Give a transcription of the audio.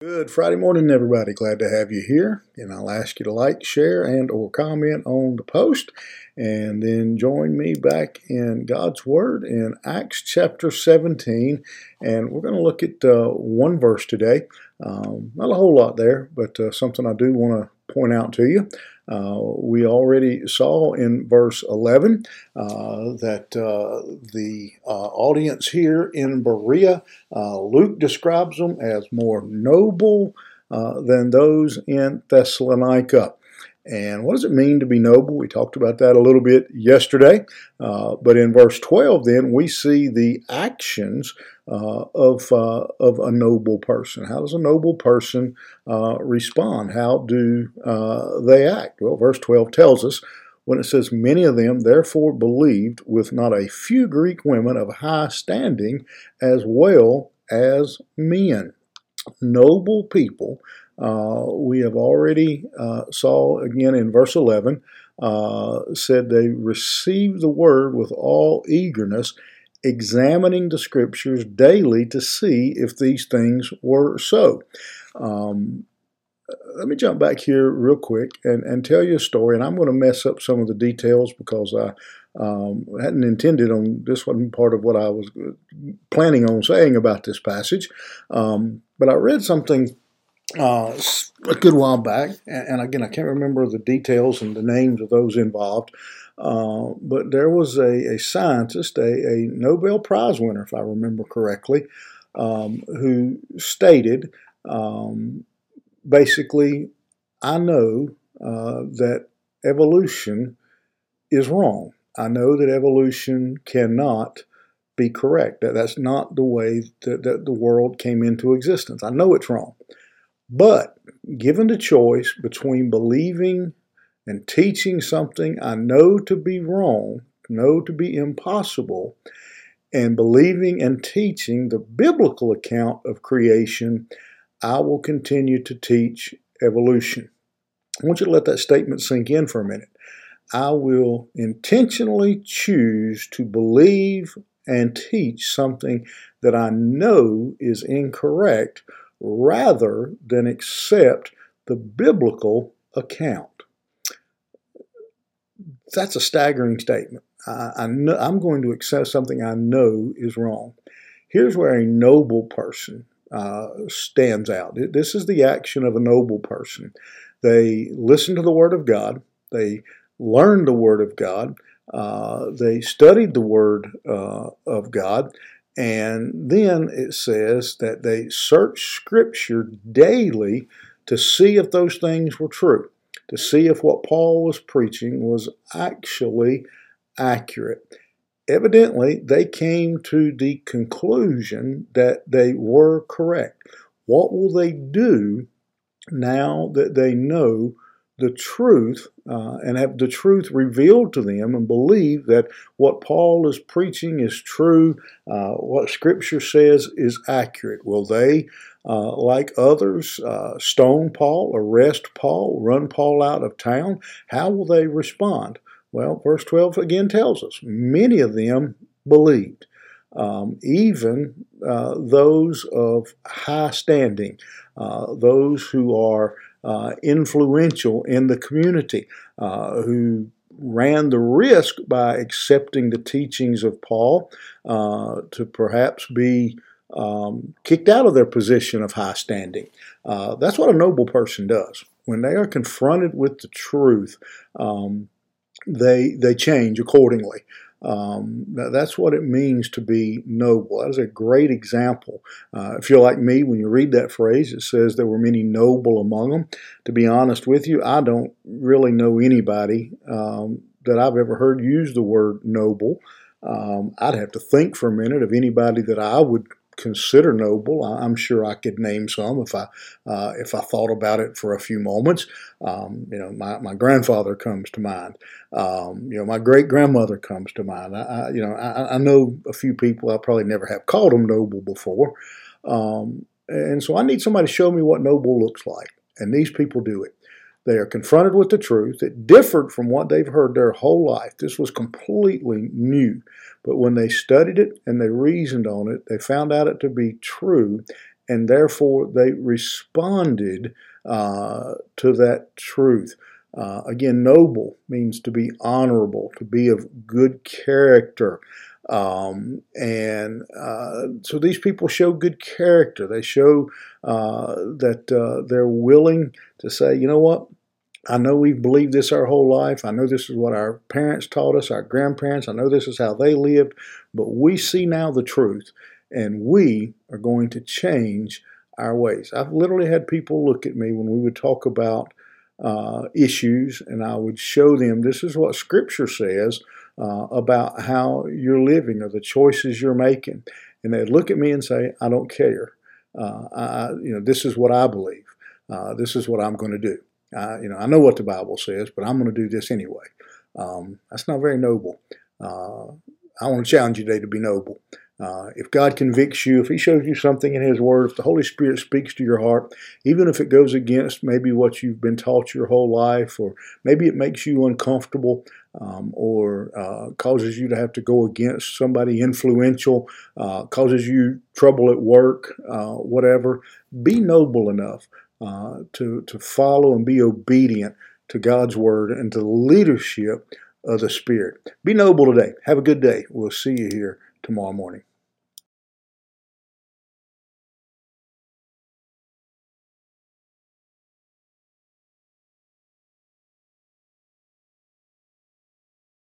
Good Friday morning, everybody. Glad to have you here. And I'll ask you to like, share, and or comment on the post. And then join me back in God's Word in Acts chapter 17. And we're going to look at uh, one verse today. Um, not a whole lot there, but uh, something I do want to point out to you. Uh, we already saw in verse 11 uh, that uh, the audience here in Berea, Luke describes them as more noble than those in Thessalonica. And what does it mean to be noble? We talked about that a little bit yesterday. Uh, but in verse 12, then, we see the actions uh, of, uh, of a noble person. How does a noble person uh, respond? How do uh, they act? Well, verse 12 tells us when it says, Many of them therefore believed with not a few Greek women of high standing as well as men. Noble people uh, we have already uh, saw again in verse 11 uh, said they received the word with all eagerness examining the scriptures daily to see if these things were so. Um, let me jump back here real quick and, and tell you a story and i'm going to mess up some of the details because i um, hadn't intended on this wasn't part of what i was planning on saying about this passage. Um, but i read something uh, a good while back, and again, I can't remember the details and the names of those involved, uh, but there was a, a scientist, a, a, Nobel Prize winner, if I remember correctly, um, who stated um, basically, I know uh, that evolution is wrong. I know that evolution cannot be correct. That that's not the way that, that the world came into existence. I know it's wrong. But given the choice between believing and teaching something I know to be wrong, know to be impossible, and believing and teaching the biblical account of creation, I will continue to teach evolution. I want you to let that statement sink in for a minute. I will intentionally choose to believe and teach something that I know is incorrect rather than accept the biblical account. That's a staggering statement. I, I know, I'm going to accept something I know is wrong. Here's where a noble person uh, stands out. This is the action of a noble person. They listen to the Word of God, they learned the Word of God, uh, they studied the Word uh, of God, and then it says that they searched Scripture daily to see if those things were true, to see if what Paul was preaching was actually accurate. Evidently, they came to the conclusion that they were correct. What will they do now that they know the truth uh, and have the truth revealed to them and believe that what Paul is preaching is true, uh, what Scripture says is accurate? Will they, uh, like others, uh, stone Paul, arrest Paul, run Paul out of town? How will they respond? Well, verse 12 again tells us many of them believed. Um, even uh, those of high standing, uh, those who are uh, influential in the community uh, who ran the risk by accepting the teachings of Paul uh, to perhaps be um, kicked out of their position of high standing. Uh, that's what a noble person does. When they are confronted with the truth, um, they they change accordingly. Um, that's what it means to be noble. That is a great example. Uh, if you're like me, when you read that phrase, it says there were many noble among them. To be honest with you, I don't really know anybody um, that I've ever heard use the word noble. Um, I'd have to think for a minute of anybody that I would consider noble. I'm sure I could name some if I uh, if I thought about it for a few moments. Um, you know, my, my grandfather comes to mind. Um, you know, my great grandmother comes to mind. I, I you know I, I, know a few people I probably never have called them noble before, um, and so I need somebody to show me what noble looks like. And these people do it. They are confronted with the truth. It differed from what they've heard their whole life. This was completely new. But when they studied it and they reasoned on it, they found out it to be true. and therefore they responded uh, to that truth. Uh, again, noble means to be honorable, to be of good character. Um, and uh, so these people show good character. They show uh, that uh, they're willing to say, you know what? I know we've believed this our whole life. I know this is what our parents taught us, our grandparents. I know this is how they lived. But we see now the truth, and we are going to change our ways. I've literally had people look at me when we would talk about uh, issues, and I would show them this is what Scripture says uh, about how you're living or the choices you're making, and they'd look at me and say, "I don't care. Uh, I, you know, this is what I believe. Uh, this is what I'm going to do. You know, I know what the Bible says, but I'm going to do this anyway." Um, that's not very noble. Uh, I want to challenge you today to be noble. Uh, if God convicts you, if He shows you something in His Word, if the Holy Spirit speaks to your heart, even if it goes against maybe what you've been taught your whole life, or maybe it makes you uncomfortable, um, or uh, causes you to have to go against somebody influential, uh, causes you trouble at work, uh, whatever, be noble enough uh, to, to follow and be obedient to God's Word and to the leadership of the Spirit. Be noble today. Have a good day. We'll see you here tomorrow morning.